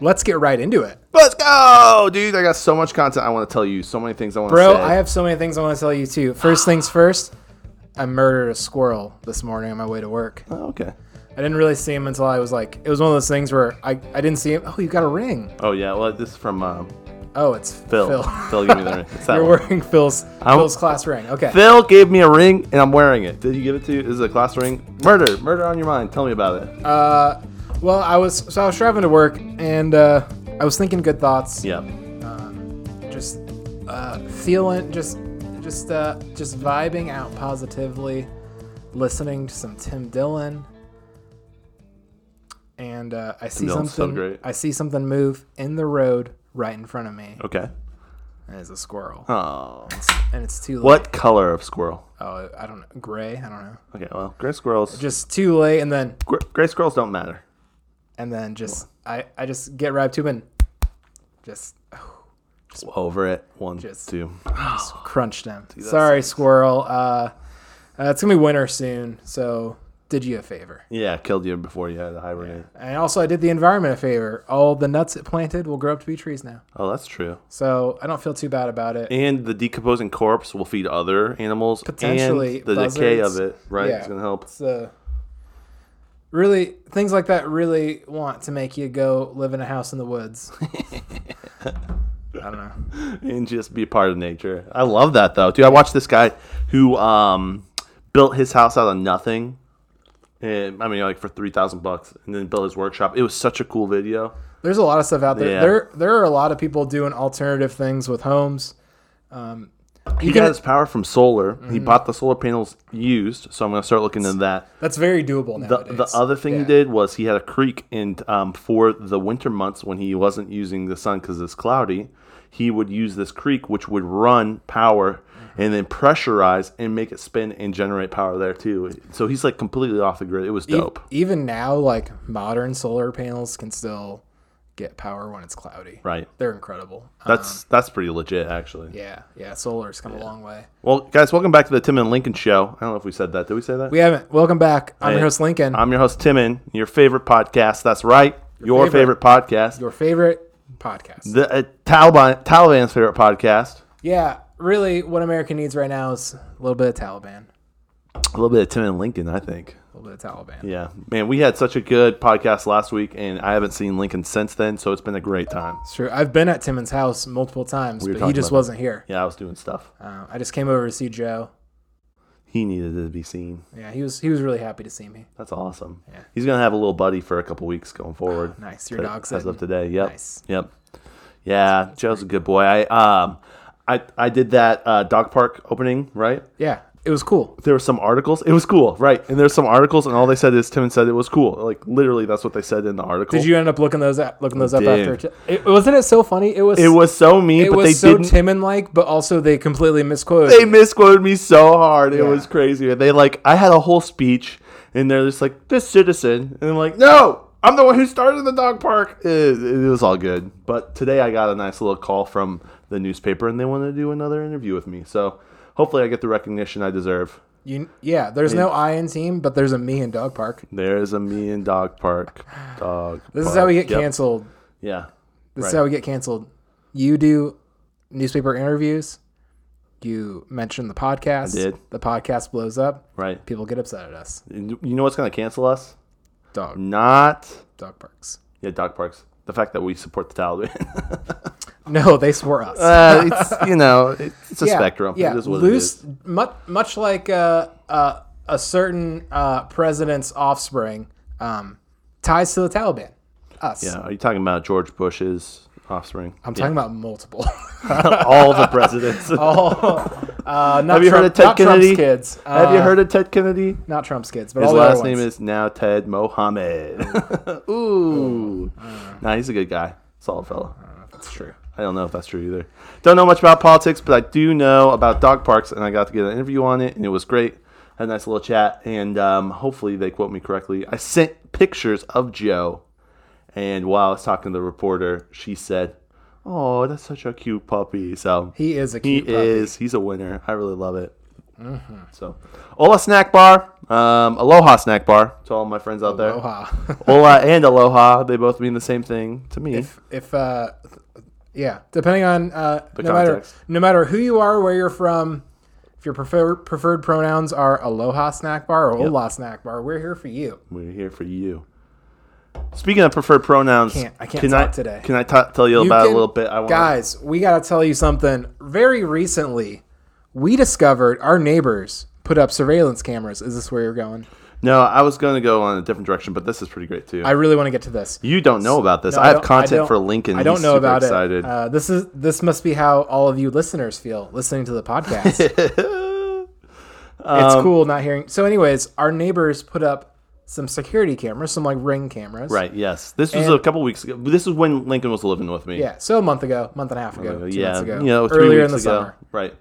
let's get right into it. Let's go, dude. I got so much content I want to tell you. So many things I want to Bro, say. I have so many things I want to tell you too. First things first, I murdered a squirrel this morning on my way to work. Oh, okay. I didn't really see him until I was like, it was one of those things where I, I didn't see him. Oh, you got a ring. Oh yeah. Well, this is from um, Oh, it's Phil. Phil. Phil gave me the ring. It's that You're one. wearing Phil's I'm- Phil's class ring. Okay. Phil gave me a ring and I'm wearing it. Did he give it to you? This is a class ring. Murder. Murder on your mind. Tell me about it. Uh, well, I was so I was driving to work and uh, I was thinking good thoughts. yeah. Just uh, feeling, just just uh, just vibing out positively, listening to some Tim Dillon. And uh, I see Dillon's so something. great. I see something move in the road right in front of me. Okay. And it's a squirrel, Oh. and it's too late. What color of squirrel? Oh, I don't know. Gray. I don't know. Okay. Well, gray squirrels. Just too late, and then gr- gray squirrels don't matter. And then just I I just get right to and just Over it. One, Just- two. crunched them. that Sorry, squirrel. Uh, uh, it's gonna be winter soon, so did you a favor. Yeah, killed you before you had to hibernate. And also, I did the environment a favor. All the nuts it planted will grow up to be trees now, Oh, that's true. so I don't feel too bad about it. And the decomposing corpse will feed other animals. Potentially and the decay of it, right? Yeah. It's gonna help. It's uh, really things like that really want to make you go live in a house in the woods. I don't know. and just be a part of nature. I love that though, dude. I watched this guy who um, built his house out of nothing, and I mean like for three thousand bucks, and then built his workshop. It was such a cool video. There's a lot of stuff out there. Yeah. There there are a lot of people doing alternative things with homes. Um, He you can, got his power from solar. He bought the solar panels used, so I'm gonna start looking into that. that's very doable The, nowadays. the other thing he did was he had a creek, and um, for the winter months when he wasn't using the sun because it's cloudy, he would use this creek, which would run power and then pressurize and make it spin and generate power there too. So he's like completely off the grid. It was E- dope. even now, like modern solar panels can still get power when it's cloudy. Right. They're incredible. That's that's pretty legit, actually. Um, yeah, yeah. Solar's come a long way. Well, guys, welcome back to the Tim and Lincoln Show. I don't know if we said that. Did we say that? We haven't. Welcome back. I'm Hey, your host Lincoln. I'm your host Timon, your favorite podcast. That's right, your, favorite. favorite. podcast, your favorite podcast. the uh, Taliban Taliban's favorite podcast. yeah, really, what America needs right now is a little bit of Taliban. A little bit of Tim and Lincoln, I think. Bit of Taliban. Yeah, man, we had such a good podcast last week, and I haven't seen Lincoln since then, so it's been a great time. It's true. I've been at Timon's house multiple times, were but he just wasn't here. Yeah, I was doing stuff. Uh, I just came over to see Joe. He needed to be seen. Yeah, he was he was really happy to see me. That's awesome. Yeah. He's gonna have a little buddy for a couple weeks going forward. Nice. Your To- dog as said of today. Yep. Nice. Yep. Yeah, Joe's a good boy. I um, I I did that uh, dog park opening right. Yeah, it was cool. There were some articles. It was cool, right? And there's some articles, and all they said is Tim said it was cool. Like literally, that's what they said in the article. Did you end up looking those up, looking those up did. after? It, wasn't it so funny? It was. It was so mean, It but was they so didn't. Timon like, but also they completely misquoted. they misquoted me so hard. It Yeah. was crazy. They like I had a whole speech, and they're just like this citizen, and I'm like, no, I'm the one who started the dog park. It, it was all good, but today I got a nice little call from the newspaper, and they want to do another interview with me. So hopefully, I get the recognition I deserve. You, yeah, there's no I in team, but there's a me in dog park. There's a me and dog park. Dog. This is park. how we get Yep. canceled. Yeah. This is Right. how we get canceled. You do newspaper interviews. You mention the podcast. I did. The podcast blows up. Right. People get upset at us. You know what's gonna cancel us? Dog Not dog parks. yeah, dog parks. The fact that we support the Taliban. No, they swore us. uh, it's you know it's a spectrum. Yeah, is what loose. Much, much like uh, uh, a certain uh, president's offspring um, ties to the Taliban. Us. Yeah, are you talking about George Bush's offspring? I'm talking about multiple. all the presidents. oh, uh, not Have you heard of Ted not Trump's Kennedy? kids. Have you Uh, heard of Ted Kennedy? Not Trump's kids, but His all last name is now Ted Mohammed. Ooh, nah, he's a good guy, solid fellow. That's true. I don't know if that's true either. Don't know much about politics, but I do know about dog parks, and I got to get an interview on it, and it was great. Had a nice little chat, and um, hopefully they quote me correctly. I sent pictures of Joe, and while I was talking to the reporter, she said, "Oh, that's such a cute puppy." So He is a he puppy. is. He's a winner. I really love it. Mm-hmm. So, Ola Snack Bar, um, Aloha Snack Bar to all my friends out there. Aloha. Ola and Aloha, they both mean the same thing to me. if if uh, yeah, depending on uh, The no matter context. no matter who you are, where you're from, if your prefer, preferred pronouns are Aloha Snack Bar or Ola Snack Bar, we're here for you. We're here for you. Speaking of preferred pronouns, I Can't- I can't can talk I, today. Can I tell you, You about can- a little bit? I want Guys, we got to tell you something. Very recently, we discovered our neighbors put up surveillance cameras. Is this where you're going? No, I was going to go on a different direction, but this is pretty great too. I really want to get to this. you don't know about this. No, I have content don't- for Lincoln. I don't He's know about excited. it. Uh, this is this must be how all of you listeners feel listening to the podcast. it's Um, cool not hearing. So, anyways, our neighbors put up some security cameras, some like ring cameras. right. Yes. This was And- a couple weeks ago. This is when Lincoln was living with me. Yeah. So a month ago, month and a half ago, two yeah. months ago, You know, three earlier in the ago. summer. Right.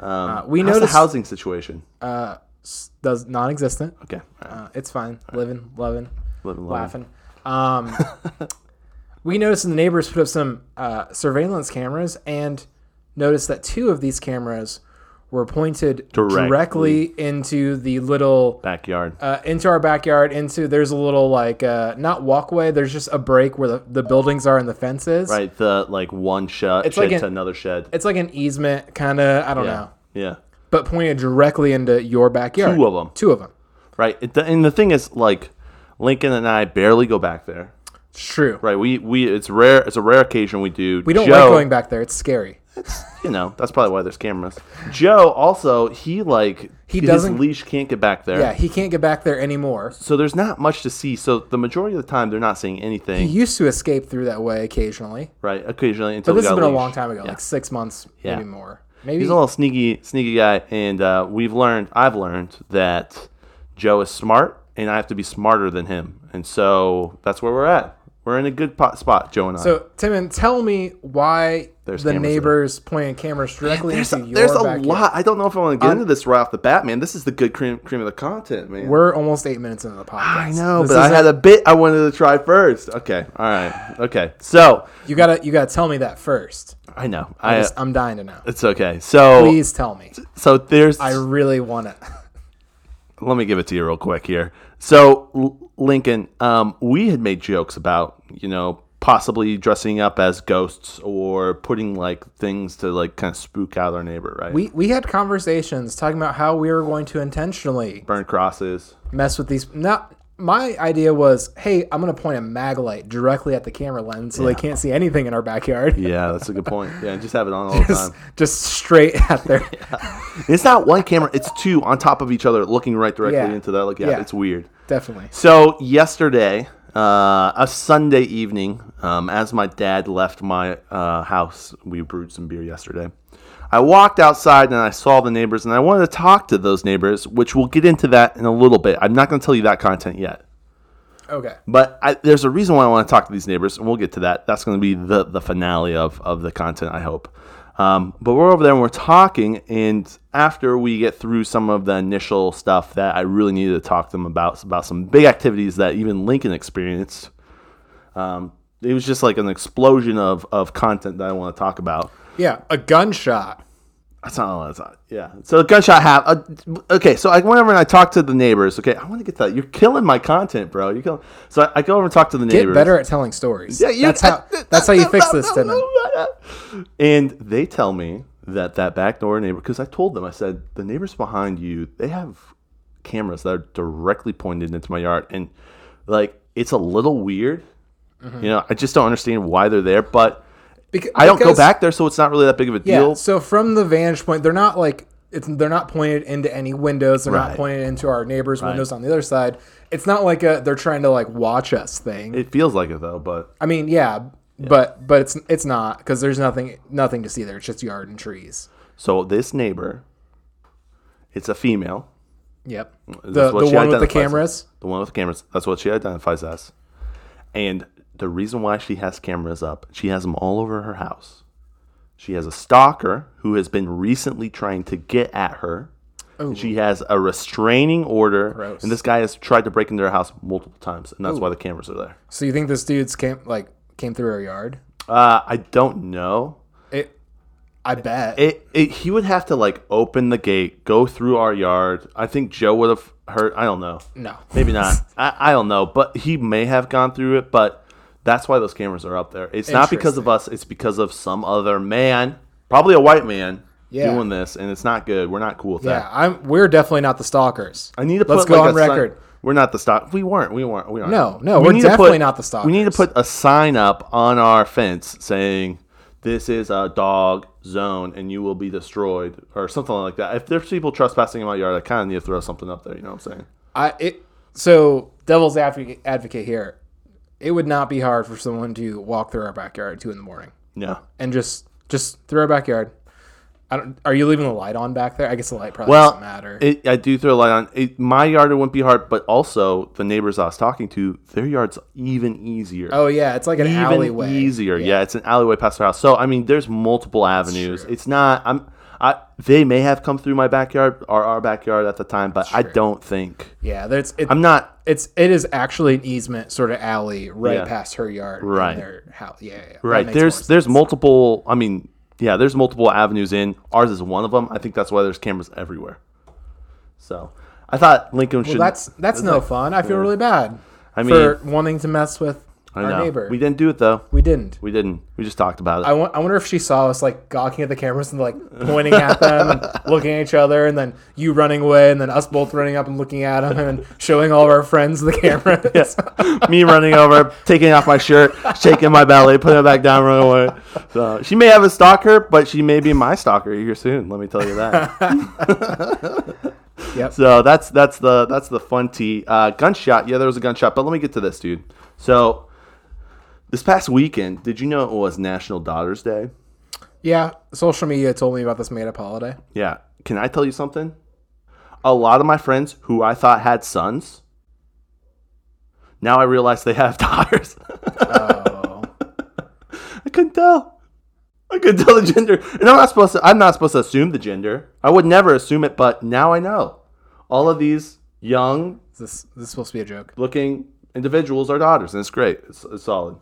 Um, Uh, we noticed the housing situation. uh, does non-existent. Okay. Right. Uh, it's fine. Living, loving, Living, laughing. Um, we noticed the neighbors put up some uh, surveillance cameras and noticed that two of these cameras were pointed Directly. directly, into the little Backyard. uh, into our backyard. Into there's a little like uh, not walkway. There's just a break where the, the buildings are and the fences. right. The like one shed, It's shed like an- to another shed. It's like an easement, kind of. I don't yeah. know, Yeah. But pointed directly into your backyard. Two of them. Two of them. Right. It, and the thing is, like, Lincoln and I barely go back there. It's true. Right. We we it's rare. It's a rare occasion we do. We don't Joe, like going back there. It's scary. It's, You know, that's probably why there's cameras. Joe also he like He his doesn't- leash can't get back there. Yeah, he can't get back there anymore. So there's not much to see. So the majority of the time they're not seeing anything. He used to escape through that way occasionally, right. Occasionally until but this has been a leash. long time ago, Yeah. like six months, Yeah. maybe more. Maybe He's a little sneaky, sneaky guy, and uh, we've learned. I've learned that Joe is smart, and I have to be smarter than him, and so that's where we're at. We're in a good pot spot, Joe and I. so. Timon, tell me why There's the cameras there. neighbors pointing cameras directly there's a, your there's a backyard. lot. I don't know if I want to get into this right off the bat, man. This is the good cream, cream of the content, man. We're almost eight minutes into the podcast. I know, This but I had a bit I wanted to try first. Okay, all right, okay. So You gotta, you gotta tell me that first. I know, I I. just, I'm dying to know. it's okay. So Please tell me. so there's. I really want it. let me give it to you real quick here. So, L- Lincoln, um, we had made jokes about, you know, possibly dressing up as ghosts or putting like things to like kind of spook out our neighbor, right? We we had conversations talking about how we were going to intentionally burn crosses. mess with these. Not my idea was, hey, I'm gonna point a mag light directly at the camera lens so they can't see anything in our backyard. Yeah, that's a good point. Yeah, just have it on all the time. just straight at their. It's not one camera; it's two on top of each other, looking right directly Yeah. into that. Like, yeah, Yeah. it's weird. Definitely. So yesterday, uh, a Sunday evening, um, as my dad left my uh, house, we brewed some beer yesterday. I walked outside and I saw the neighbors, and I wanted to talk to those neighbors, which we'll get into that in a little bit. I'm not going to tell you that content yet, Okay. but I, there's a reason why I want to talk to these neighbors, and we'll get to that. That's going to be the the finale of of the content, I hope. Um, but we're over there and we're talking, and after we get through some of the initial stuff that I really needed to talk to them about, about some big activities that even Lincoln experienced, um, it was just like an explosion of, of content that I want to talk about. Yeah, a gunshot. That's not. That's not. Yeah. So the gunshot have. Uh, okay. So I went over and I talked to the neighbors. Okay. I want to get that. You're killing my content, bro. You're killing. So I, I go over and talk to the neighbors. Get better at telling stories. Yeah, you- that's how. That's how you fix this, Timon. And they tell me that that back door neighbor, because I told them, I said the neighbors behind you, they have cameras that are directly pointed into my yard, and like it's a little weird. Mm-hmm. You know, I just don't understand why they're there, but Beca- I don't go back there, so it's not really that big of a deal. Yeah. So from the vantage point, they're not like it's they're not pointed into any windows. They're Right. not pointed into our neighbors' windows on the other side. It's not like a they're trying to like watch us thing. It feels like it though, but I mean, yeah, but but it's it's not because there's nothing nothing to see there. It's just yard and trees. so this neighbor, it's a female. Yep. That's The what the she one with the identifies as. cameras. The one with the cameras. That's what she identifies as. And the reason why she has cameras up, she has them all over her house. She has a stalker who has been recently trying to get at her. And she has a restraining order, Gross. and this guy has tried to break into her house multiple times, and that's why the cameras are there. So you think this dude's came like came through our yard? Uh, I don't know. It I bet. It, it he would have to like open the gate, go through our yard. I think Joe would have heard. I don't know. no. Maybe not. I, I don't know, but he may have gone through it. But that's why those cameras are up there. It's not because of us. It's because of some other man, probably a white man, Yeah. doing this, and it's not good. We're not cool with Yeah, that. I'm. We're definitely not the stalkers. I need to Let's put go like, on a sign- record. We're not the stock. We weren't. We weren't. We aren't. No, no, We to definitely put- not the stalkers. We need to put a sign up on our fence saying this is a dog zone and you will be destroyed or something like that. If there's people trespassing in my yard, I kind of need to throw something up there. You know what I'm saying? I it. So devil's advocate, advocate here. It would not be hard for someone to walk through our backyard at two in the morning Yeah. and just just through our backyard. I don't, are you leaving the light on back there? I guess the light probably Well, doesn't matter. It, I do throw a light on. It, my yard it wouldn't be hard, but also the neighbors I was talking to, their yard's even easier. oh yeah, it's like an even alleyway. easier. Yeah. it's an alleyway past their house. So I mean, there's multiple avenues. It's not. I'm. I. They may have come through my backyard or our backyard at the time, but I don't think. Yeah, there's it, I'm not. it's it is actually an easement sort of alley right Yeah. past her yard. Right. Their house. Yeah, yeah, yeah. Right. There's there's multiple. I mean, yeah. There's multiple avenues in. Ours is one of them. I think that's why there's cameras everywhere. So I thought Lincoln should. Well, that's that's no fun. I feel really bad. I mean, for wanting to mess with I our know. neighbor. We didn't do it though. We didn't. We didn't. We just talked about it. I, wa- I wonder if she saw us like gawking at the cameras and like pointing at them and looking at each other, and then you running away, and then us both running up and looking at them and showing all of our friends the cameras. me running over, taking off my shirt, shaking my belly, putting it back down, running away. So she may have a stalker, but she may be my stalker here soon. Let me tell you that. Yep. so that's that's the that's the fun tea. Uh, gunshot, yeah, there was a gunshot, but let me get to this, dude. So this past weekend, did you know it was National Daughters Day? Yeah, social media told me about this made up holiday. Yeah. Can I tell you something? A lot of my friends who I thought had sons, now I realize they have daughters. Oh, I couldn't tell. I couldn't tell the gender, and I'm not supposed to. I'm not supposed to assume the gender. I would never assume it, but now I know. All of these young is this this is supposed to be a joke? looking individuals are daughters, and it's great. It's, it's solid.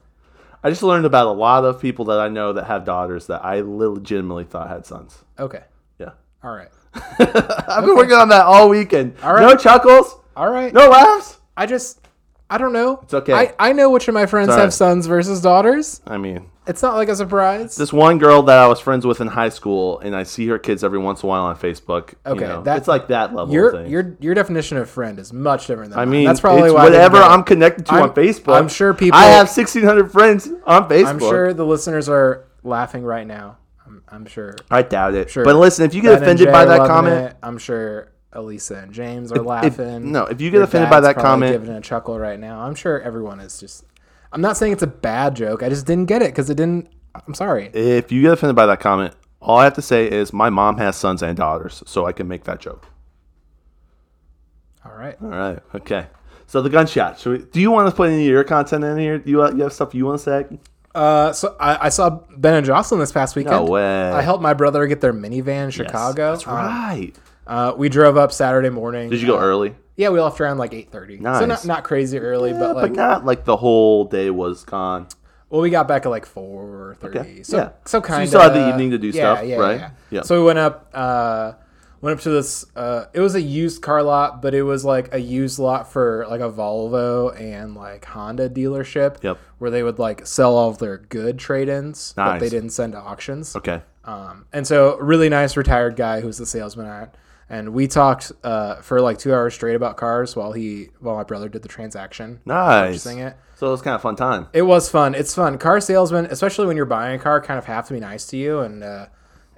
I just learned about a lot of people that I know that have daughters that I legitimately thought had sons. Okay, Yeah, all right, I've been working on that all weekend. All right. No chuckles, all right. no laughs. I just I don't know. It's okay. I, I know which of my friends all have sons versus daughters. I mean, It's not like a surprise. this one girl that I was friends with in high school, and I see her kids every once in a while on Facebook. you Okay, know, that- it's like that level. your thing. your your definition of friend is much different than I mine. mean, that's probably it's why whatever. I'm connected to I'm- on Facebook. I'm sure people- I have 1,600 friends on Facebook. I'm sure the listeners are laughing right now. I'm, I'm sure. I doubt it. Sure. But listen, if you get Ben offended by that comment, it. I'm sure Alyssa and James are if- laughing. no, if you get Your offended by that comment- giving a chuckle right now. I'm sure everyone is just. I'm not saying it's a bad joke. I just didn't get it because it didn't. I'm sorry. if you get offended by that comment, all I have to say is my mom has sons and daughters, so I can make that joke. All right. All right. Okay. So the gunshot. Should we, do you want to put any of your content in here? Do you, you have stuff you want to say? Uh, so I, I saw Ben and Jocelyn this past weekend. No way. I helped my brother get their minivan in Chicago. That's Um, right. Uh, we drove up Saturday morning. Did you go Uh, early? Yeah, we left around like eight thirty. So Nice. not not crazy early, but like but not like the whole day was gone. well, we got back at like four thirty. Okay, So yeah. so So kind you still had the evening to do stuff, right? Yeah. So we went up. Uh, went up to this. Uh, it was a used car lot, but it was like a used lot for like a Volvo and like Honda dealership. Yep. Where they would like sell all of their good trade-ins, but they didn't send to auctions. Okay. Um, and so, really nice retired guy who's the salesman at, and we talked uh, for like two hours straight about cars while he while my brother did the transaction, Nice. it. So it was kind of fun time. It was fun. It's fun. Car salesmen, especially when you're buying a car, kind of have to be nice to you, and uh,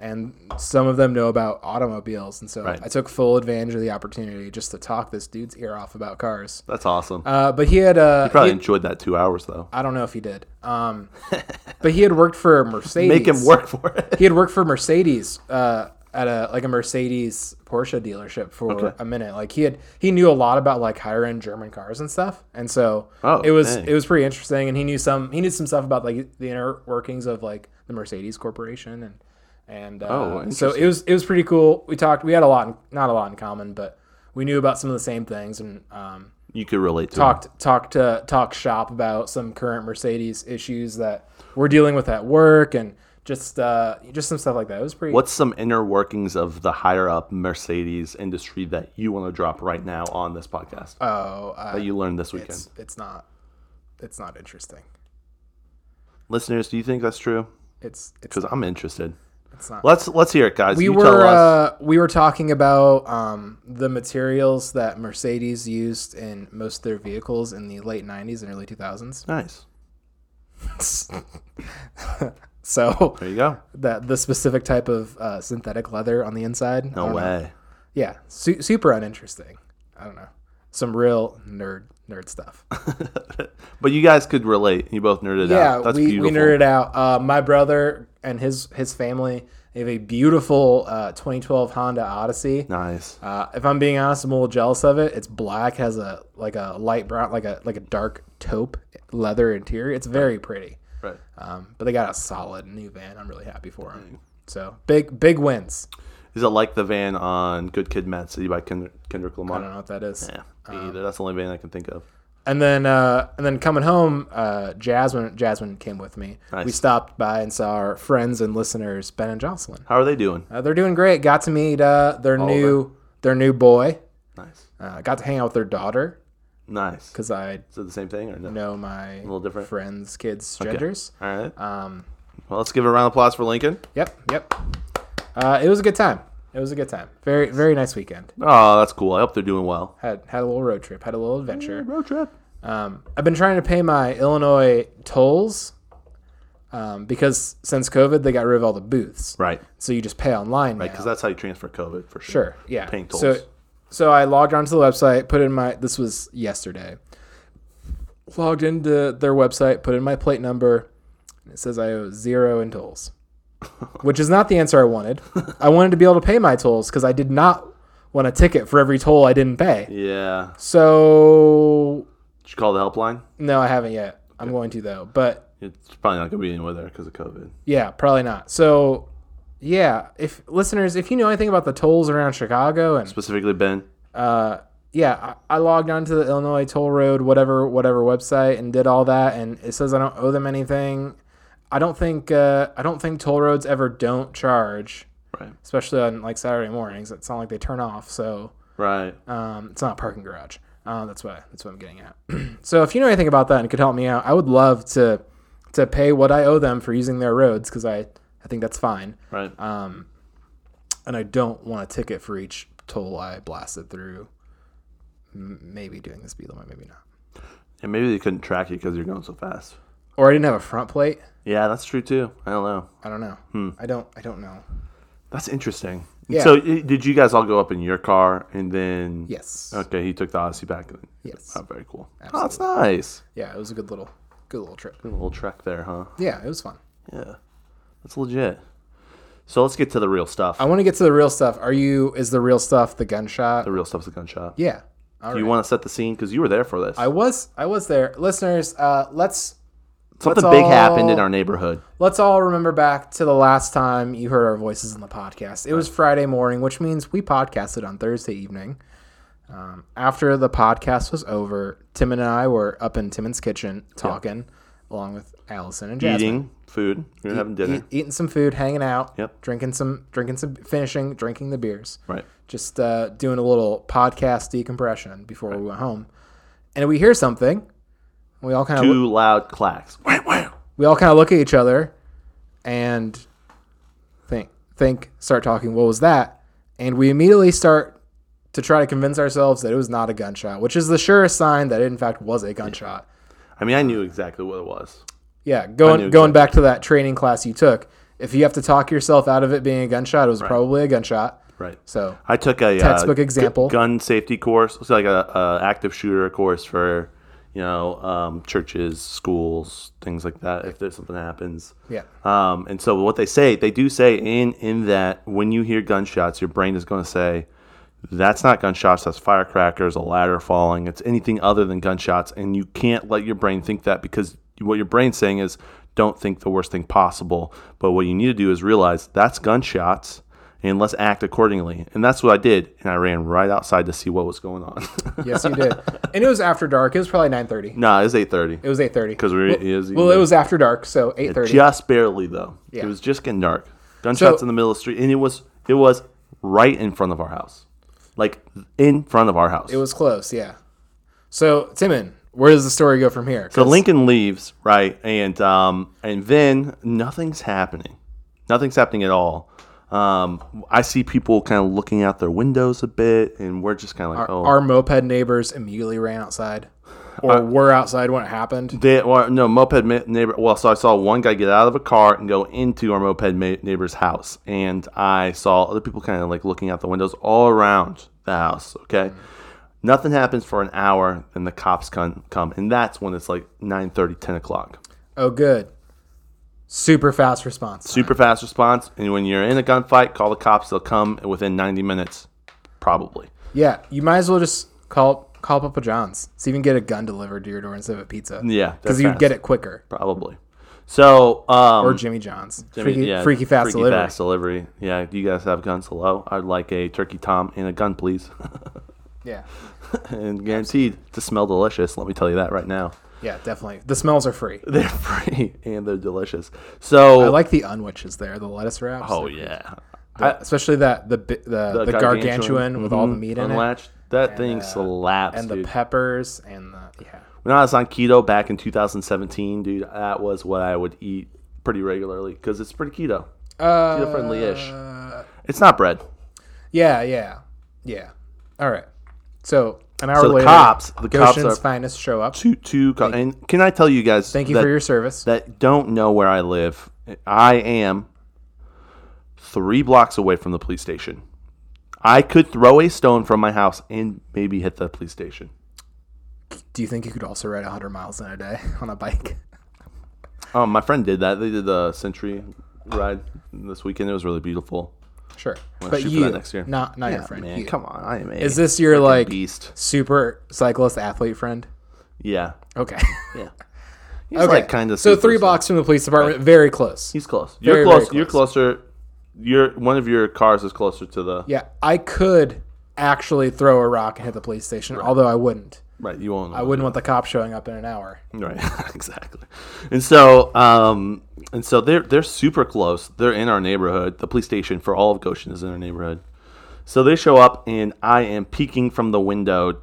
and some of them know about automobiles, and so Right. I took full advantage of the opportunity just to talk this dude's ear off about cars. That's awesome. Uh, but he had uh, Probably he- enjoyed that two hours though. I don't know if he did. Um, but he had worked for Mercedes. Make him work for it. he had worked for Mercedes uh, at a like a Mercedes Porsche dealership for Okay. a minute. Like he had he knew a lot about like higher end German cars and stuff, and so Oh, it was dang. it was pretty interesting. And he knew some he knew some stuff about like the inner workings of like the Mercedes Corporation and and uh, Oh, so it was it was pretty cool. We talked. We had a lot, in, not a lot in common, but we knew about some of the same things and. Um, You could relate to. talked talked to talk shop about some current Mercedes issues that we're dealing with at work and just uh, just some stuff like that. It was pretty. What's some inner workings of the higher up Mercedes industry that you want to drop right now on this podcast Oh, uh, that you learned this weekend? it's it's not it's not interesting. Listeners, do you think that's true? It's it's Because I'm interested. it's not. Let's let's hear it, guys. we you were tell us. uh, we were talking about um, the materials that Mercedes used in most of their vehicles in the late '90s and early 2000s. nice. so There you go. that the specific type of uh, synthetic leather on the inside. No don't know. way. Yeah, su- super uninteresting. I don't know. Some real nerd nerd stuff. But you guys could relate. You both nerded yeah, out. That's we, beautiful. we nerded out. Uh, my brother and his his family they have a beautiful uh, 2012 Honda Odyssey. Nice. Uh, if I'm being honest, I'm a little jealous of it. It's black, has a like a light brown, like a like a dark taupe leather interior. It's very pretty. Right. Um, but they got a solid new van. I'm really happy for them. So big big wins. Is it like the van on Good Kid, Mad City by Kend- Kendrick Lamar? I don't know what that is. Yeah, Um, either. That's the only van I can think of. And then uh, and then coming home, uh, Jasmine Jasmine came with me. Nice. We stopped by and saw our friends and listeners Ben and Jocelyn. How are they doing? Uh, they're doing great. Got to meet uh, their All new their new boy. Nice. Uh, got to hang out with their daughter Nice. because I Is it the same thing or no? know my little different? friends' kids' genders. All right. Um, Well, let's give a round of applause for Lincoln. yep, yep. Uh, it was a good time. It was a good time. Very very nice weekend. Oh, that's cool. I hope they're doing well. Had had a little road trip. Had a little adventure. Road trip. Um, I've been trying to pay my Illinois tolls um, because since COVID they got rid of all the booths. Right. So you just pay online Right, Because that's how you transfer COVID for sure. Sure. Yeah. Paying tolls. So, so I logged onto the website, put in my. This was yesterday. Logged into their website, put in my plate number. And it says I owe zero in tolls, which is not the answer I wanted. I wanted to be able to pay my tolls because I did not want a ticket for every toll I didn't pay. yeah. So Did you call the helpline? no, I haven't yet. I'm going to though, but It's probably not going to be anywhere there because of COVID. Yeah, probably not. So, yeah, if listeners, if you know anything about the tolls around Chicago, and Specifically, Ben. uh, yeah, I, I logged onto the Illinois Toll Road, whatever, whatever website, and did all that, and it says I don't owe them anything. I don't think uh, I don't think toll roads ever don't charge, Right. especially on like Saturday mornings. It's not like they turn off, so Right. um, it's not a parking garage. Uh, that's what that's what I'm getting at. so if you know anything about that and could help me out, I would love to to pay what I owe them for using their roads because I I think that's fine. Right. Um, and I don't want a ticket for each toll I blasted through. M- maybe doing the speed limit, maybe not. and maybe they couldn't track you because you're going so fast. Or I didn't have a front plate. Yeah, that's true too. I don't know. I don't know. I don't. I don't know. That's interesting. Yeah. So, did you guys all go up in your car and then? Yes. Okay, he took the Odyssey back. and- Yes. Oh, very cool. Oh, that's nice. Yeah, it was a good little, good little trip. Good little trek there, huh? Yeah, it was fun. Yeah, that's legit. So let's get to the real stuff. I want to get to the real stuff. Are you? Is the real stuff the gunshot? the real stuff's a gunshot. Yeah. All Do right. you want to set the scene because you were there for this? I was. I was there, listeners. Uh, let's Something let's big happened in our neighborhood. let's all remember back to the last time you heard our voices on the podcast. It was Friday morning, which means we podcasted on Thursday evening. Um, after the podcast was over, Tim and I were up in Timon's kitchen talking, along with Allison and Jasmine. Eating food. We were having dinner. Eat- eating some food, hanging out, Yep. drinking some, drinking some, finishing, drinking the beers, Right. just uh, doing a little podcast decompression before we went home, and we hear something. We all kind of Two loud clacks. We all kind of look at each other and think think start talking what was that and we immediately start to try to convince ourselves that it was not a gunshot which is the surest sign that it in fact was a gunshot I mean, I knew exactly what it was. yeah going going back to that training class you took if you have to talk yourself out of it being a gunshot it was probably a gunshot Right. so I took a Textbook uh, example. gun safety course. It's like a, a active shooter course for you know um, churches, schools, things like that. If there's something happens. yeah Um, and so what they say, they do say in in that when you hear gunshots, your brain is going to say, "That's not gunshots. That's firecrackers, a ladder falling. It's anything other than gunshots." And you can't let your brain think that because what your brain's saying is, "Don't think the worst thing possible." But what you need to do is realize that's gunshots, and let's act accordingly. And that's what I did. And I ran right outside to see what was going on. Yes, you did. and it was after dark. It was probably nine thirty. nah, it was eight thirty. It was eight thirty. Because we well, it is well, it was after dark, so eight thirty. just barely though. Yeah. It was just getting dark. Gunshots So- in the middle of the street, and it was it was right in front of our house, like in front of our house. It was close, yeah. So Timon, where does the story go from here? So Lincoln leaves, right, and um, and then nothing's happening. Nothing's happening at all. Um, I see people kind of looking out their windows a bit, and we're just kind of like, our, oh, our moped neighbors immediately ran outside, or were outside when it happened. They, well, no, moped ma- neighbor. Well, so I saw one guy get out of a car and go into our moped ma- neighbor's house, and I saw other people kind of like looking out the windows all around the house. Okay, mm. nothing happens for an hour, and the cops come, come, and that's when it's like 9:30, 10 o'clock. Oh, good. Super fast response. time. Super fast response, and when you're in a gunfight, call the cops. They'll come within 90 minutes, probably. Yeah, you might as well just call call Papa John's. See if you can get a gun delivered to your door instead of a pizza. Yeah, because you'd fast. get it quicker. Probably. So, um, Or Jimmy John's. Jimmy- freaky, yeah, freaky fast freaky delivery. fast delivery. Yeah, do you guys have guns? Hello, I'd like a turkey tom and a gun, please. Yeah, and guaranteed to smell delicious. Let me tell you that right now. yeah, definitely. The smells are free. They're free and they're delicious. So, I like the Unwiches there, the lettuce wraps. oh yeah, the- especially that the bi- the, the, gargantuan, with all the mhm, meat in unlatched. That thing uh, slaps, and the peppers and the yeah. when I was on keto back in 2017, dude, that was what I would eat pretty regularly because it's pretty keto. Uh, Keto friendly-ish. It's not bread. Yeah, yeah, yeah. All right. So an hour So the later, cops- the cops are- finest show up. Two, two, co- and can I tell you guys? Thank you that- for your service. that don't know where I live, I am three blocks away from the police station. I could throw a stone from my house and maybe hit the police station. Do you think you could also ride 100 miles in a day on a bike? Um, my friend did that. They did the Century ride this weekend. It was really beautiful. Sure, Wanna but you, that next year? not not your friend. man, you. come on. I am a Is this your like beast? super cyclist athlete friend? Yeah, Okay. yeah. He's okay. like kind of so three blocks from the police department, very close. He's close. You're very close. You're closer. You're one of your cars is closer to the Yeah, I could actually throw a rock and hit the police station, although I wouldn't. right. You won't. I wouldn't want the cops showing up in an hour. Right, exactly. And so, um, and so they're they're super close. They're in our neighborhood. The police station for all of Goshen is in our neighborhood. So they show up, and I am peeking from the window,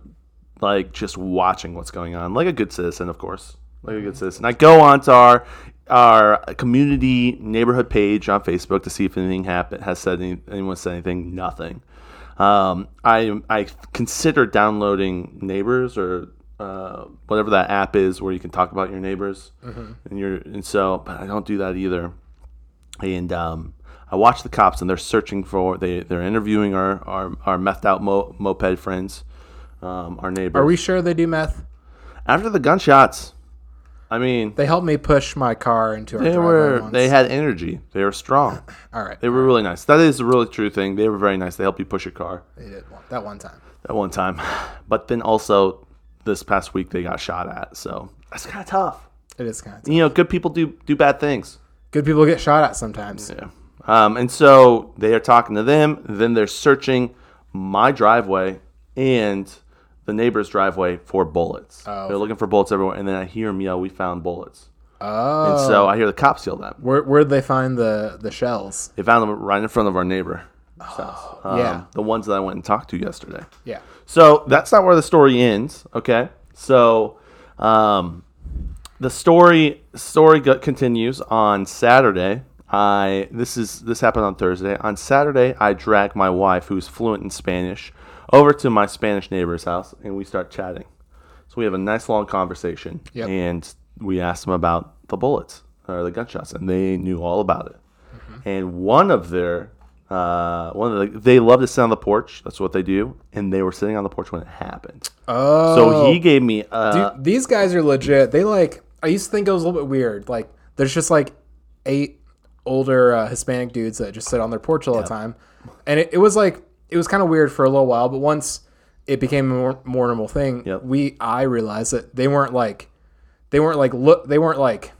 like just watching what's going on, like a good citizen, of course, like a good citizen. I go onto our our community neighborhood page on Facebook to see if anything happened, has said any, anyone said anything. Nothing. Um, I I consider downloading Neighbors or uh, whatever that app is where you can talk about your neighbors and your and so, but I don't do that either. And um, I watch the cops and they're searching for they they're interviewing our our, our methed out mo- moped friends, um, our neighbors. Are we sure they do meth? after the gunshots? I mean, They helped me push my car into our they were once. they had energy. They were strong. All right, They were really nice. That is a really true thing. They were very nice. They helped you push your car. they did one, that one time. That one time. But then also this past week they got shot at. So that's kind of tough. It is kind of You know, good people do do bad things. good. People get shot at sometimes. Yeah. Um, and so they are talking to them. Then they're searching my driveway and the neighbor's driveway for bullets. Oh. They're looking for bullets everywhere. And then I hear them yell, "We found bullets!" Oh, And so I hear the cops yell that. where where'd they find the the shells? They found them right in front of our neighbor. house. Um, yeah. the ones that I went and talked to yesterday. Yeah. So that's not where the story ends. Okay. So um, the story story continues on Saturday. I this is this happened on Thursday. On Saturday, I drag my wife, who's fluent in Spanish, over to my Spanish neighbor's house, and we start chatting. So we have a nice long conversation, Yep. and we asked them about the bullets or the gunshots, and they knew all about it. Mm-hmm. And one of their uh, one of the they love to sit on the porch. That's what they do, and they were sitting on the porch when it happened. Oh, So he gave me uh, Dude, these guys are legit. They like. I used to think it was a little bit weird. Like, there's just like eight older uh, Hispanic dudes that just sit on their porch all the time, and it, it was like it was kind of weird for a little while. But once it became a more, more normal thing, Yep. we I realized that they weren't like they weren't like look they weren't like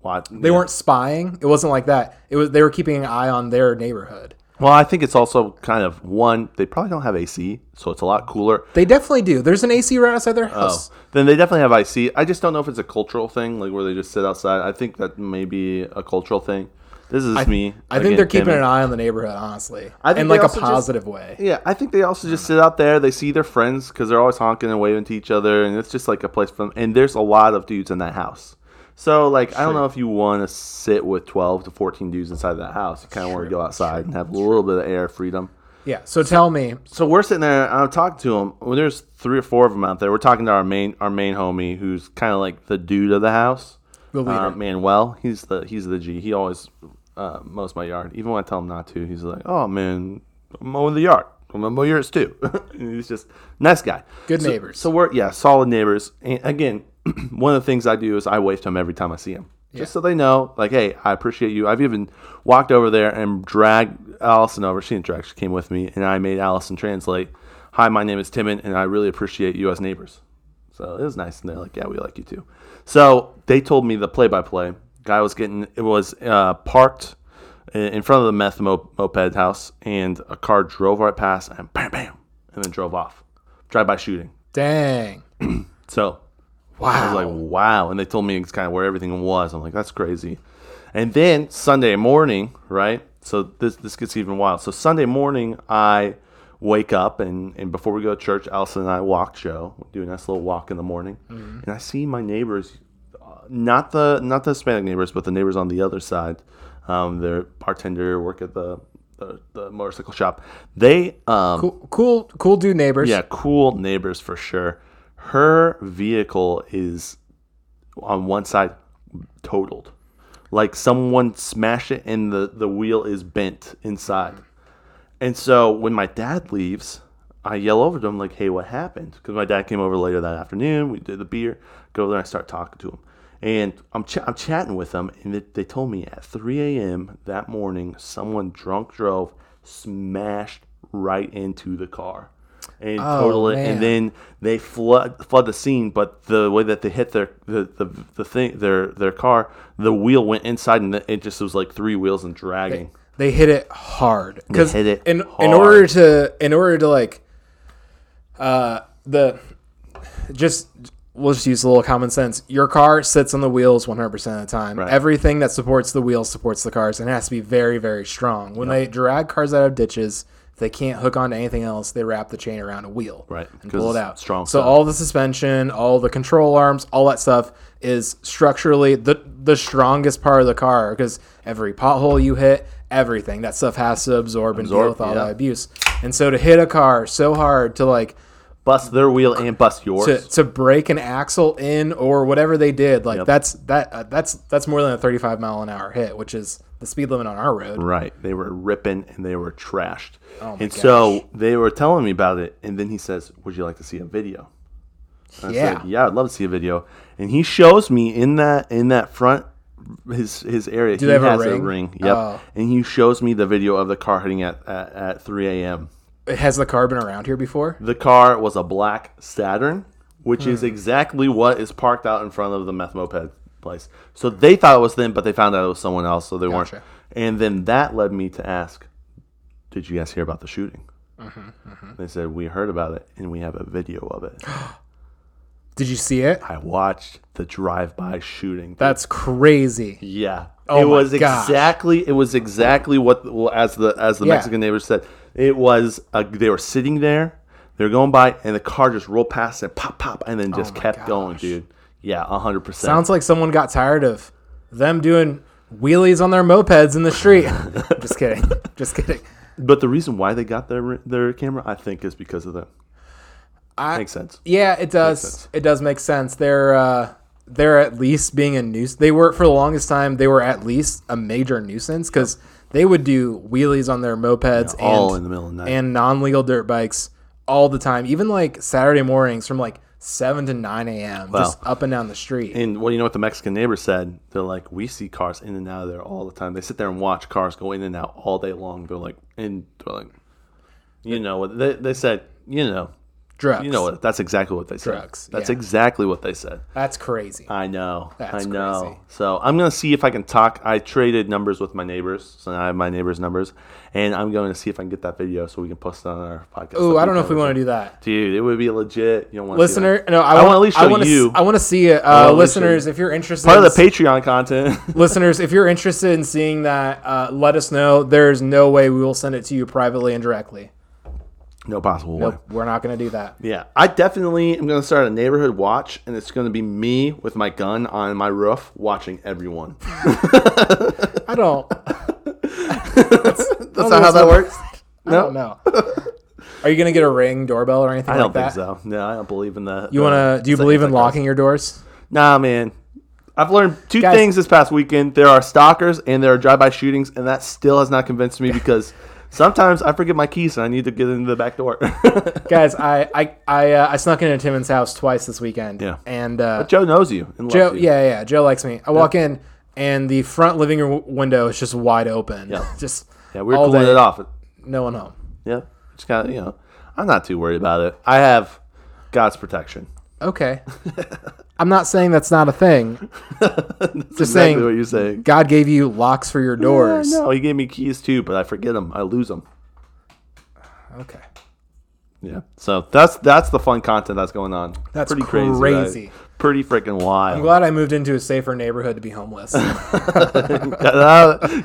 what, they weren't spying. It wasn't like that. It was they were keeping an eye on their neighborhood. Well, I think it's also kind of one. They probably don't have AC, so it's a lot cooler. They definitely do. There's an AC right outside their Oh, house. then they definitely have IC. I just don't know if it's a cultural thing, like where they just sit outside. I think that may be a cultural thing. This is me. I think they're keeping an eye on the neighborhood, honestly, I think in like a also just- positive way. Yeah, I think they also just sit out there. They see their friends because they're always honking and waving to each other, and it's just like a place for them. And there's a lot of dudes in that house. So, like, I don't know if you want to sit with 12 to 14 dudes inside that house. You kind of want to go outside and have a little bit of air freedom. Yeah. So tell me, So we're sitting there. I'm talking to them. Well, there's three or four of them out there. We're talking to our main our main homie, who's kind of like the dude of the house. The leader. Uh, Manuel. He's the he's the G. He always uh, mows my yard. Even when I tell him not to, he's like, "Oh man, I'm mowing the yard. I'm gonna mow yours too." He's just nice guy. Good So- neighbors. So we're yeah, solid neighbors. And again, one of the things I do is I wave to him every time I see him. Just so they know, like, hey, I appreciate you. I've even walked over there and dragged Allison over. She didn't drag; she came with me, and I made Allison translate. Hi, my name is Timon, and I really appreciate you as neighbors. So it was nice, and they're like, "Yeah, we like you too." So they told me the play-by-play. Guy was getting it was uh, parked in front of the meth moped house, and a car drove right past and bam, bam, and then drove off. Drive-by shooting. dang, So wow. I was like, "Wow!" And they told me it's kind of where everything was. I'm like, "That's crazy." And then Sunday morning, right? So this this gets even wild. So Sunday morning, I wake up and, and before we go to church, Allison and I walk Joe. We do a nice little walk in the morning, and I see my neighbors, not the not the Hispanic neighbors, but the neighbors on the other side. Um, they're bartender, work at the the, the motorcycle shop. They um, cool, cool, cool dude neighbors. yeah, cool neighbors for sure. Her vehicle is on one side totaled. Like someone smashed it and the, the wheel is bent inside. And so when my dad leaves, I yell over to him, like, hey, what happened? Because my dad came over later that afternoon. We did the beer. Go over there and I start talking to him. And I'm, ch- I'm chatting with them, and they, they told me at 3 a.m. that morning, someone drunk drove, smashed right into the car and Oh, total it. man. And then they flood flood the scene, but the way that they hit their the, the, the thing their their car, the wheel went inside, and it just was like three wheels and dragging. they hit it hard because hit it in in order to in order to like uh the just we'll just use a little common sense. Your car sits on the wheels 100% of the time. Right. everything that supports the wheels supports the cars and it has to be very very strong. When they drag cars out of ditches if they can't hook onto anything else they wrap the chain around a wheel Right, and pull it out. strong so stuff. all the suspension all the control arms all that stuff is structurally the the strongest part of the car because every pothole you hit everything that stuff has to absorb and deal with all yeah. that abuse. And so to hit a car so hard to like Bust their wheel and bust yours. to, to break an axle in or whatever they did like Yep. that's that uh, that's that's more than a 35 mile an hour hit which is the speed limit on our road Right. They were ripping and they were trashed. Oh and so they were telling me about it. And then he says, Would you like to see a video? And I Yeah. said, yeah, I'd love to see a video. And he shows me in that in that front his his area. Do he have a has ring? Yep. Oh. And he shows me the video of the car hitting at at, at 3 a.m. has the car been around here before The car was a black Saturn, which is Hmm. exactly what is parked out in front of the meth moped place. So they thought it was them, but they found out it was someone else, so they Gotcha. weren't. And then that led me to ask, "Did you guys hear about the shooting?" Mm-hmm, They said we heard about it, and we have a video of it. did you see it I watched the drive-by shooting. that's crazy Yeah. Oh it was gosh. exactly it was exactly what well, as the as the Yeah. Mexican neighbors said. It was uh, they were sitting there, they were going by, and the car just rolled past and pop pop, and then just Oh kept going, dude. Yeah, hundred percent. sounds like someone got tired of them doing wheelies on their mopeds in the street just kidding just kidding But the reason why they got their their camera, I think, is because of them. I, Makes sense. Yeah, it does. It does make sense. They're uh, they're at least being a nuisance. They were for the longest time. They were at least a major nuisance because they would do wheelies on their mopeds Yeah, all and in the middle of the night. and non-legal dirt bikes all the time. Even like Saturday mornings from like seven to nine a.m. just up and down the street. And well, you know what the Mexican neighbor said? They're like, we see cars in and out of there all the time. They sit there and watch cars go in and out all day long. They're like, and they're like, you know, what they they said, you know, Drugs. You know what? That's exactly what they said. Drugs, That's yeah. exactly what they said. That's crazy. I know. That's I know. crazy. So I'm gonna see if I can talk. I traded numbers with my neighbors, so now I have my neighbors' numbers, and I'm going to see if I can get that video so we can post it on our podcast. Ooh, I don't know if we want to do that. Dude, it would be legit. You don't want Listener, no, I, I want at least I show to, you. I want to see it. Uh, at least show listeners, if you're interested, part in of the Patreon content. listeners, if you're interested in seeing that, uh, let us know. There's no way we will send it to you privately and directly. No possible way. We're not going to do that. Yeah, I definitely am going to start a neighborhood watch, and it's going to be me with my gun on my roof watching everyone. I don't. That's not how that works. I don't know. Are you going to get a ring doorbell or anything I like don't that? think so. No, I don't believe in that. You want to? Do you believe in locking your doors? Nah, man. I've learned two Guys- things this past weekend. There are stalkers and there are drive-by shootings, and that still has not convinced me because sometimes I forget my keys and I need to get into the back door. Guys, I I I, uh, I snuck into Timon's house twice this weekend. Yeah. and uh, Joe knows you. And Joe, you. yeah, yeah, Joe likes me. I walk in and the front living room window is just wide open. Yeah. just yeah, we we're cooling day. it off. no one home. Yeah, just got you know. I'm not too worried about it. I have God's protection. Okay, I'm not saying that's not a thing. Just Exactly saying, what you're saying. God gave you locks for your doors. no, he gave me keys too, but I forget them. I lose them. Okay, Yeah. So that's that's the fun content that's going on. That's pretty crazy. Pretty freaking wild. I'm glad I moved into a safer neighborhood to be homeless.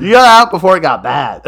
You got out before it got bad.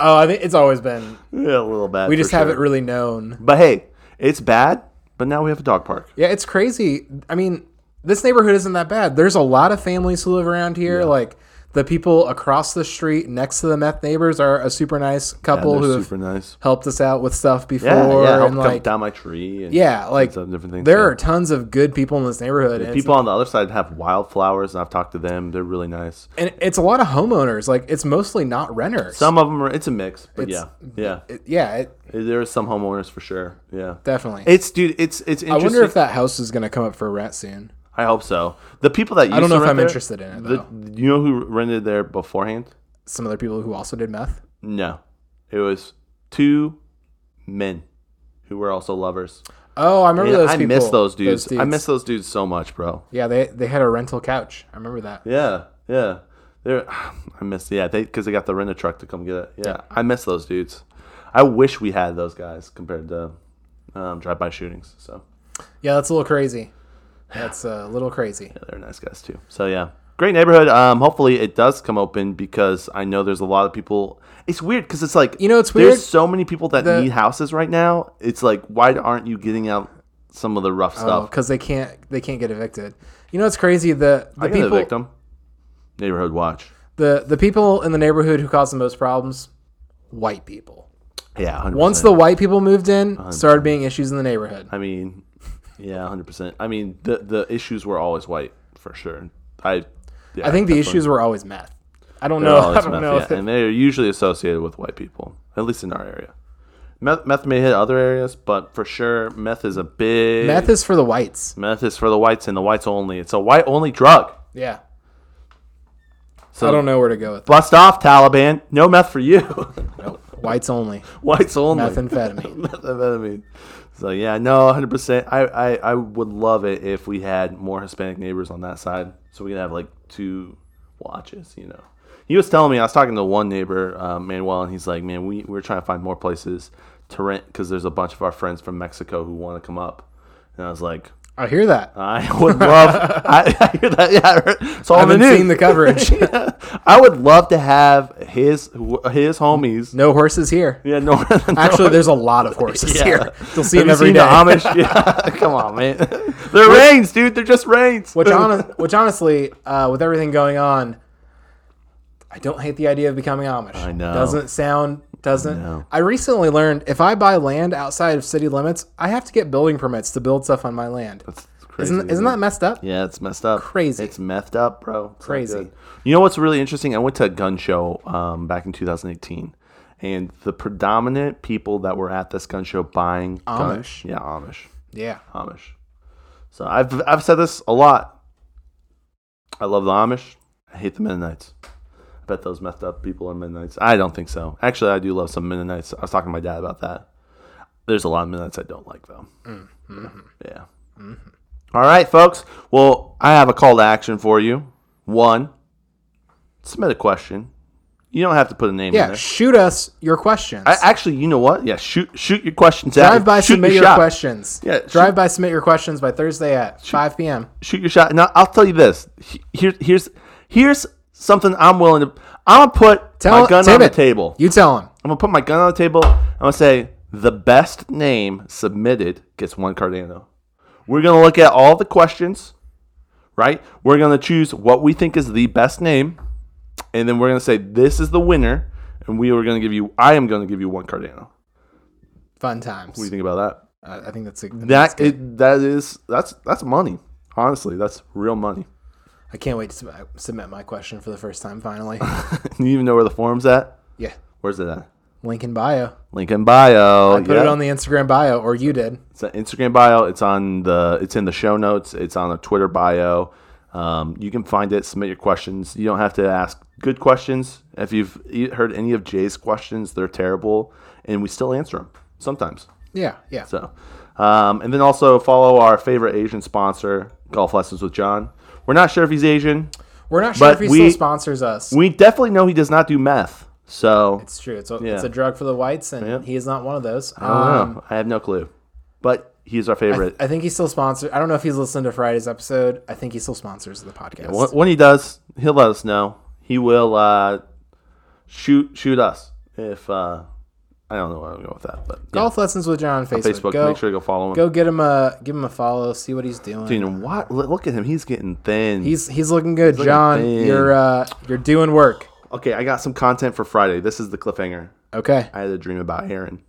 oh, I think it's always been. yeah, a little bad. We just sure. haven't really known. But hey, it's bad. But now we have a dog park. Yeah, it's crazy. I mean, this neighborhood isn't that bad. There's a lot of families who live around here. Like the people across the street next to the meth neighbors are a super nice couple they're who have super nice. helped us out with stuff before. Yeah, yeah. Help and cut like, down my tree. And yeah, like different things. there yeah. are tons of good people in this neighborhood. People on the other side have wildflowers, and I've talked to them. They're really nice. and it's a lot of homeowners. Like it's mostly not renters. Some of them are. It's a mix, but It's- yeah, yeah. It- yeah, it, There are some homeowners for sure. Yeah. definitely. It's dude. It's it's I wonder if that house is going to come up for a rent soon. I hope so. The people that used I don't know if I'm there, interested in it the- you know who rented there beforehand? Some other people who also did meth. No, it was two men who were also lovers. Oh, I remember Man, those I people. miss those dudes. I dudes. miss those dudes so much, bro. Yeah, they they had a rental couch. I remember that. Yeah, yeah. They're, I miss yeah they because they got the rental truck to come get it. Yeah, I miss those dudes. I wish we had those guys compared to um, drive-by shootings. So Yeah, that's a little crazy. That's a little crazy. yeah, they're nice guys too. So yeah, great neighborhood. Um, hopefully it does come open because I know there's a lot of people. It's weird because it's like You know, it's weird. There's so many people that The- need houses right now. It's like why aren't you getting out some of the rough Oh, stuff? because they can't they can't get evicted. You know, it's crazy. The the I people evict them. Neighborhood watch. the the people in the neighborhood who cause the most problems, white people. Yeah, 100%. Once the white people moved in, started being issues in the neighborhood. I mean, yeah, hundred percent. I mean, the the issues were always white for sure. I, yeah, I think the issues were always meth. I don't They're know. I don't meth, know. yeah, it- and they're usually associated with white people, at least in our area. Meth, meth may hit other areas, but for sure, meth is a big meth is for the whites. meth is for the whites and the whites only. It's a white only drug. Yeah. So I don't know where to go with that. Bust off, Taliban. No meth for you. Nope. Whites only. whites only. Methamphetamine. Methamphetamine. So yeah, no, hundred percent. I, I I would love it if we had more Hispanic neighbors on that side, so we could have like two watches. You know, he was telling me I was talking to one neighbor, uh, Manuel, and he's like, "Man, we we're trying to find more places to rent because there's a bunch of our friends from Mexico who want to come up." And I was like, I hear that. "I would love." I, I hear that. Yeah, I it's all I've in been the seeing the coverage. I would love to have his his homies. no horses here. Yeah, no. Actually, there's a lot of horses Yeah. here. You'll see Have them every seen day. the Amish? Yeah, come on, man. They're reins, dude. They're just reins. Which, hon- which honestly, uh, with everything going on, I don't hate the idea of becoming Amish. I know. Doesn't sound doesn't. know. I recently learned if I buy land outside of city limits, I have to get building permits to build stuff on my land. That's crazy. Isn't isn't that messed up? Yeah, it's messed up. Crazy. It's messed up, bro. It's Crazy. You know what's really interesting? I went to a gun show um, back in 2018, and the predominant people that were at this gun show buying guns- Amish. yeah, Amish, Yeah. Amish. So I've I've said this a lot. I love the Amish. I hate the Mennonites. Bet those messed up people are Mennonites. I don't think so. Actually, I do love some Mennonites. I was talking to my dad about that. There's a lot of Mennonites I don't like though. Mm-hmm. Yeah. Mm-hmm. All right, folks. Well, I have a call to action for you. One, submit a question. You don't have to put a name in Yeah, shoot us your questions. I, actually, you know what? Yeah, shoot shoot your questions. Drive by, shoot submit your shot. questions. Yeah, Drive shoot- by, submit your questions by Thursday at 5 p.m. Shoot your shot. Now, I'll tell you this. He- Here, here's here's something I'm willing to. I'm gonna put Tell my gun on the table. You tell him. I'm gonna put my gun on the table. I'm gonna say the best name submitted gets one Cardano. We're gonna look at all the questions, right? We're gonna choose what we think is the best name, and then we're gonna say this is the winner, and we are gonna give you. I am gonna give you one Cardano. Fun times. What do you think about that? Uh, I think that's a, I think that's That it, that is that's that's money. Honestly, that's real money. I can't wait to sub- submit my question for the first time. Finally. you even know where the forum's at? yeah. Where's it at? Link in bio. Link in bio. I put it on the Instagram bio, or you did. It's an Instagram bio. It's on the. It's in the show notes. It's on the Twitter bio. Um, you can find it. Submit your questions. You don't have to ask good questions. If you've heard any of Jay's questions, they're terrible, and we still answer them sometimes. Yeah, yeah. So, um, and then also follow our favorite Asian sponsor, Golf Lessons with John. We're not sure if he's Asian. We're not sure But if he we- still sponsors us. We definitely know he does not do meth. So it's true. It's a, Yeah. it's a drug for the whites, and Yeah. he is not one of those. I don't Um, know. I have no clue. But he's our favorite. I think he still sponsors. I don't know if he's listened to Friday's episode. I think he still sponsors the podcast. When, when he does, he'll let us know. He will uh, shoot shoot us if uh, I don't know where I'm going with that, but yeah. Golf lessons with John on Facebook. Facebook. Go, make sure you go follow him. go get him a give him a follow. See what he's doing. Dude, what? Look at him. He's getting thin. He's he's looking good, looking John. thin. You're uh you're doing work. okay. I got some content for Friday. This is the cliffhanger. Okay. I had a dream about Aaron.